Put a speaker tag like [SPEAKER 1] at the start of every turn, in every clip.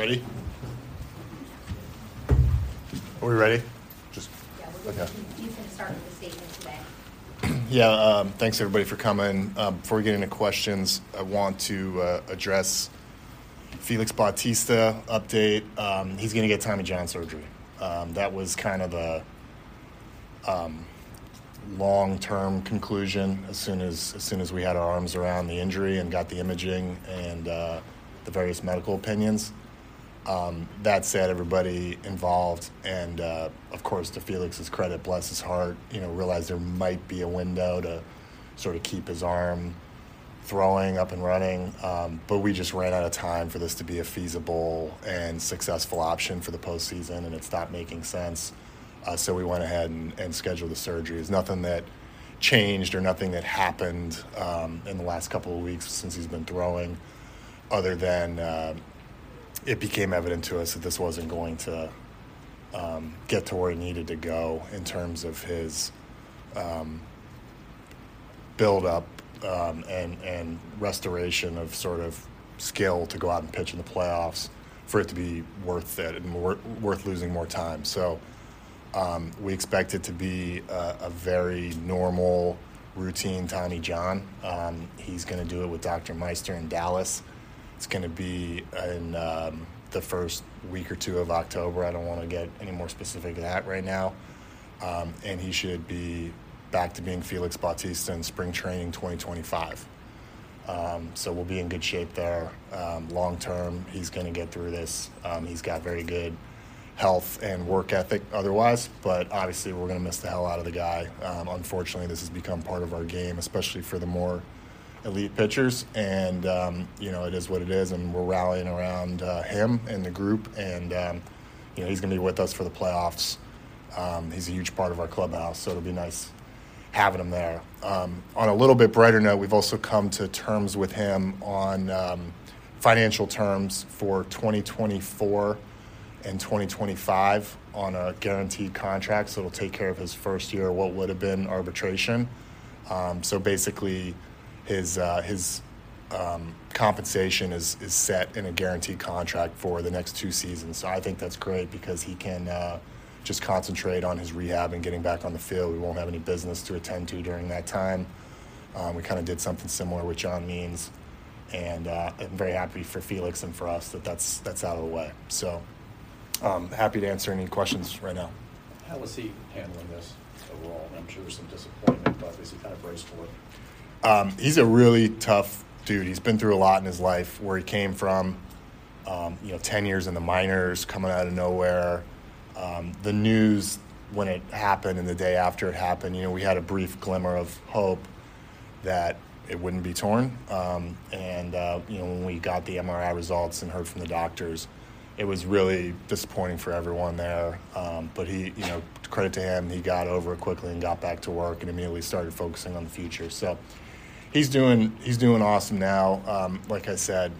[SPEAKER 1] Ready? Are we ready? Just okay.
[SPEAKER 2] He's going to start with the statement today.
[SPEAKER 1] Yeah. Um, thanks everybody for coming. Um, before we get into questions, I want to uh, address Felix Bautista update. Um, he's going to get Tommy John surgery. Um, that was kind of the um, long-term conclusion as soon as as soon as we had our arms around the injury and got the imaging and uh, the various medical opinions. Um, that said, everybody involved, and uh, of course, to Felix's credit, bless his heart, you know, realized there might be a window to sort of keep his arm throwing up and running. Um, but we just ran out of time for this to be a feasible and successful option for the postseason, and it stopped making sense. Uh, so we went ahead and, and scheduled the surgery. It's nothing that changed or nothing that happened um, in the last couple of weeks since he's been throwing, other than. Uh, it became evident to us that this wasn't going to um, get to where he needed to go in terms of his um, build up um, and, and restoration of sort of skill to go out and pitch in the playoffs for it to be worth it and more, worth losing more time. So um, we expect it to be a, a very normal, routine Tommy John. Um, he's going to do it with Dr. Meister in Dallas. It's going to be in um, the first week or two of October. I don't want to get any more specific than that right now. Um, and he should be back to being Felix Bautista in spring training 2025. Um, so we'll be in good shape there. Um, long term, he's going to get through this. Um, he's got very good health and work ethic otherwise, but obviously we're going to miss the hell out of the guy. Um, unfortunately, this has become part of our game, especially for the more elite pitchers, and um, you know it is what it is, and we're rallying around uh, him and the group, and um, you know he's going to be with us for the playoffs. Um, he's a huge part of our clubhouse, so it'll be nice having him there. Um, on a little bit brighter note, we've also come to terms with him on um, financial terms for 2024 and 2025 on a guaranteed contract, so it'll take care of his first year, what would have been arbitration. Um, so basically his uh, his um, compensation is is set in a guaranteed contract for the next two seasons. So I think that's great because he can uh, just concentrate on his rehab and getting back on the field. We won't have any business to attend to during that time. Um, we kind of did something similar with John Means, and uh, I'm very happy for Felix and for us that that's that's out of the way. So um, happy to answer any questions right now.
[SPEAKER 3] How was he handling this overall? I'm sure there's some disappointment, but is he kind of braced for it?
[SPEAKER 1] Um, he's a really tough dude. He's been through a lot in his life. Where he came from, um, you know, ten years in the minors, coming out of nowhere. Um, the news when it happened and the day after it happened, you know, we had a brief glimmer of hope that it wouldn't be torn. Um, and uh, you know, when we got the MRI results and heard from the doctors, it was really disappointing for everyone there. Um, but he, you know, credit to him, he got over it quickly and got back to work and immediately started focusing on the future. So he's doing he's doing awesome now. Um, like I said,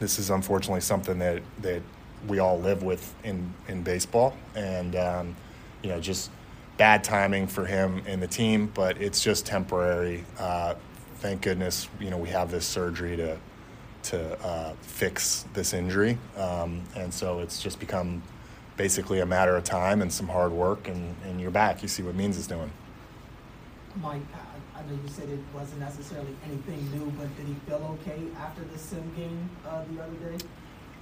[SPEAKER 1] this is unfortunately something that that we all live with in in baseball, and um, you know, just bad timing for him and the team. But it's just temporary. Uh, thank goodness, you know, we have this surgery to to uh, fix this injury, um, and so it's just become basically a matter of time and some hard work, and, and you're back. You see what Means is doing.
[SPEAKER 4] Mike, I, know you said it wasn't necessarily anything new, but did he feel okay after the sim game uh, the other day?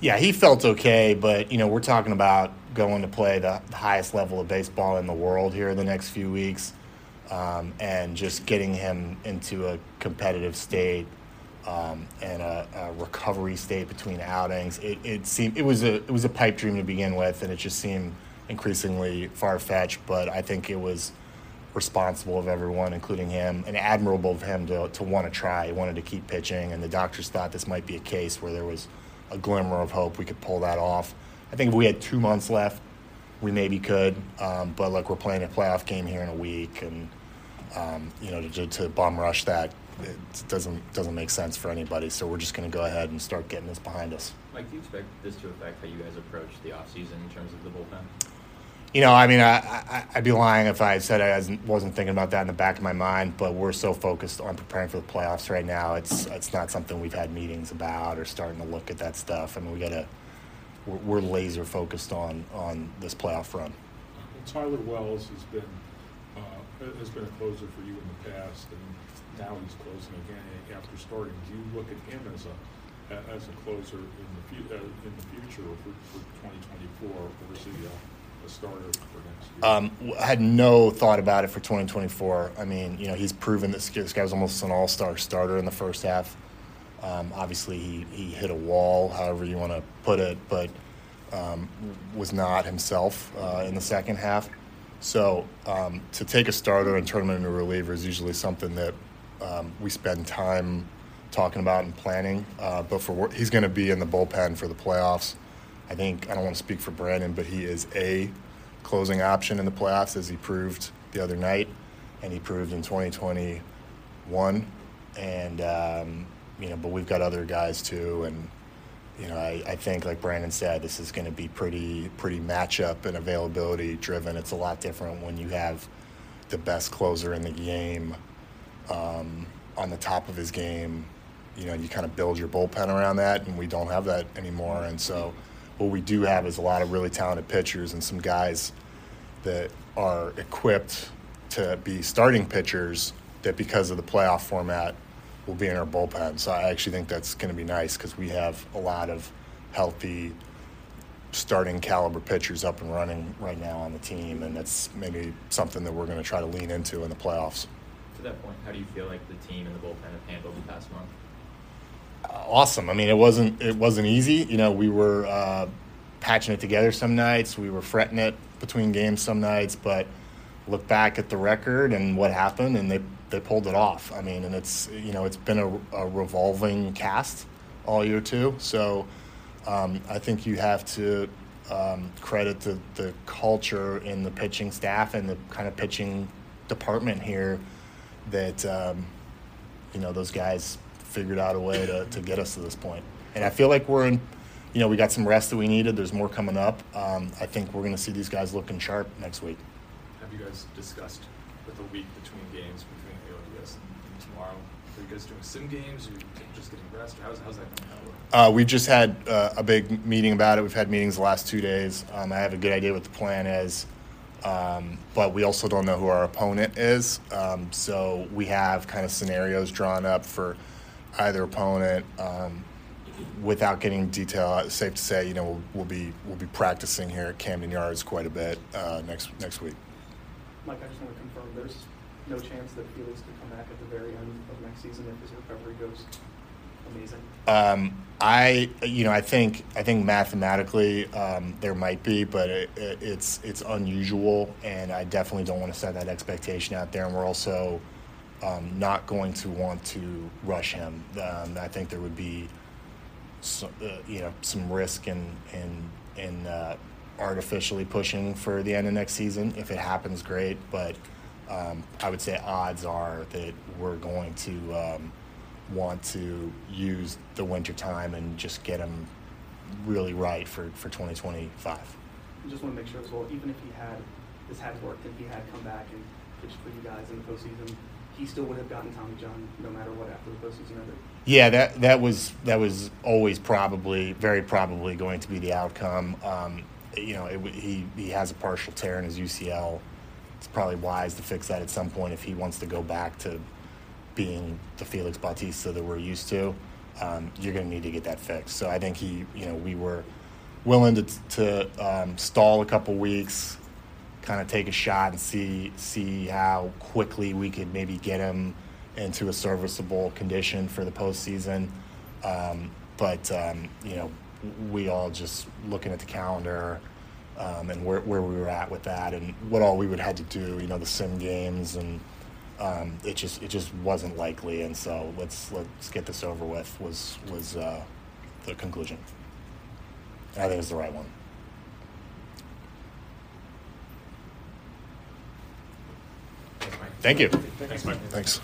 [SPEAKER 1] Yeah, he felt okay, but you know we're talking about going to play the, the highest level of baseball in the world here in the next few weeks, um, and just getting him into a competitive state um, and a, a, recovery state between outings. It, it, seemed it was a it was a pipe dream to begin with, and it just seemed increasingly far fetched. But I think it was responsible of everyone, including him, and admirable of him to to want to try. He wanted to keep pitching, and the doctors thought this might be a case where there was a glimmer of hope we could pull that off. I think if we had two months left, we maybe could. Um, but look, we're playing a playoff game here in a week, and um, you know to, to rush that it doesn't doesn't make sense for anybody. So we're just going to go ahead and start getting this behind us.
[SPEAKER 5] Mike, do you expect this to affect how you guys approach the offseason in terms of the bullpen?
[SPEAKER 1] You know, I mean, I, I, would be lying if I said I wasn't thinking about that in the back of my mind. But we're so focused on preparing for the playoffs right now. It's it's not something we've had meetings about or starting to look at that stuff. I mean, we got to we're, we're, laser focused on on this playoff run.
[SPEAKER 3] Tyler Wells has been uh, has been a closer for you in the past, and now he's closing again after starting. Do you look at him as a as a closer in the fu- uh, in the future for, for 2024, or is he a, a starter for next year? Um,
[SPEAKER 1] I had no thought about it for 2024. I mean, you know, he's proven that this guy was almost an all-star starter in the first half. Um, obviously, he, he hit a wall, however you want to put it, but um, was not himself uh, in the second half. So um, to take a starter and turn him into a reliever is usually something that um, we spend time talking about and planning. Uh, but for he's going to be in the bullpen for the playoffs. I think I don't want to speak for Brandon, but he is a closing option in the playoffs, as he proved the other night, and he proved in 2021. And um, you know, but we've got other guys too, and you know, I, I think like Brandon said, this is going to be pretty pretty matchup and availability driven. It's a lot different when you have the best closer in the game um, on the top of his game. You know, you kind of build your bullpen around that, and we don't have that anymore. And so, what we do have is a lot of really talented pitchers and some guys that are equipped to be starting pitchers that, because of the playoff format, will be in our bullpen. So I actually think that's going to be nice because we have a lot of healthy starting caliber pitchers up and running right now on the team, and that's maybe something that we're going to try to lean into in the playoffs
[SPEAKER 5] to that point, how do you feel like the team and the bullpen have handled the past month?
[SPEAKER 1] Awesome. I mean, it wasn't it wasn't easy. You know, we were uh, patching it together some nights. We were fretting it between games some nights, but look back at the record and what happened, and they they pulled it off. I mean, and it's you know it's been a, a revolving cast all year too. So um, I think you have to um, credit the, the culture in the pitching staff and the kind of pitching department here that um, you know those guys figured out a way to, to get us to this point. And I feel like we're in, you know, we got some rest that we needed. There's more coming up. Um, I think we're going to see these guys looking sharp next week.
[SPEAKER 6] Have you guys discussed with the week between games between ALDS and tomorrow? Are you guys doing sim games or just getting rest? Or how's, how's that going to
[SPEAKER 1] uh, we just had uh, a big meeting about it. We've had meetings the last two days. Um, I have a good idea what the plan is. Um, but we also don't know who our opponent is. Um, so we have kind of scenarios drawn up for either opponent. Um, without getting detail, safe to say, you know, we'll, we'll, be we'll be practicing here at Camden Yards quite a bit uh, next next week.
[SPEAKER 7] Mike, I just want to confirm there's no chance that Felix could come back at the very end of next season if his recovery goes amazing.
[SPEAKER 1] Um, I, you know, I think I think mathematically um, there might be, but it, it, it's it's unusual, and I definitely don't want to set that expectation out there. And we're also um, not going to want to rush him. Um, I think there would be, some, uh, you know, some risk in in and uh, artificially pushing for the end of next season. If it happens, great. But um, I would say odds are that we're going to um, want to use the winter time and just get him really right for, for 2025.
[SPEAKER 7] I just want to make sure as well, even if he had, this had worked, and he had come back and pitched for you guys in the postseason, he still would have gotten Tommy John no matter what after the postseason ended.
[SPEAKER 1] Yeah, that that was that was always probably very probably going to be the outcome. Um, you know, it, he he has a partial tear in his UCL. It's probably wise to fix that at some point if he wants to go back to being the Felix Bautista that we're used to. Um, you're going to need to get that fixed. So I think he, you know, we were willing to to um, stall a couple weeks, kind of take a shot and see see how quickly we could maybe get him into a serviceable condition for the postseason. Um, but um, you know, we all just looking at the calendar um, and where, where we were at with that, and what all we would have to do. You know, the sim games, and um, it just it just wasn't likely. And so let's let's get this over with. Was was uh, the conclusion? I think it's the right one. Thank you.
[SPEAKER 3] Thanks, Mike.
[SPEAKER 1] Thanks.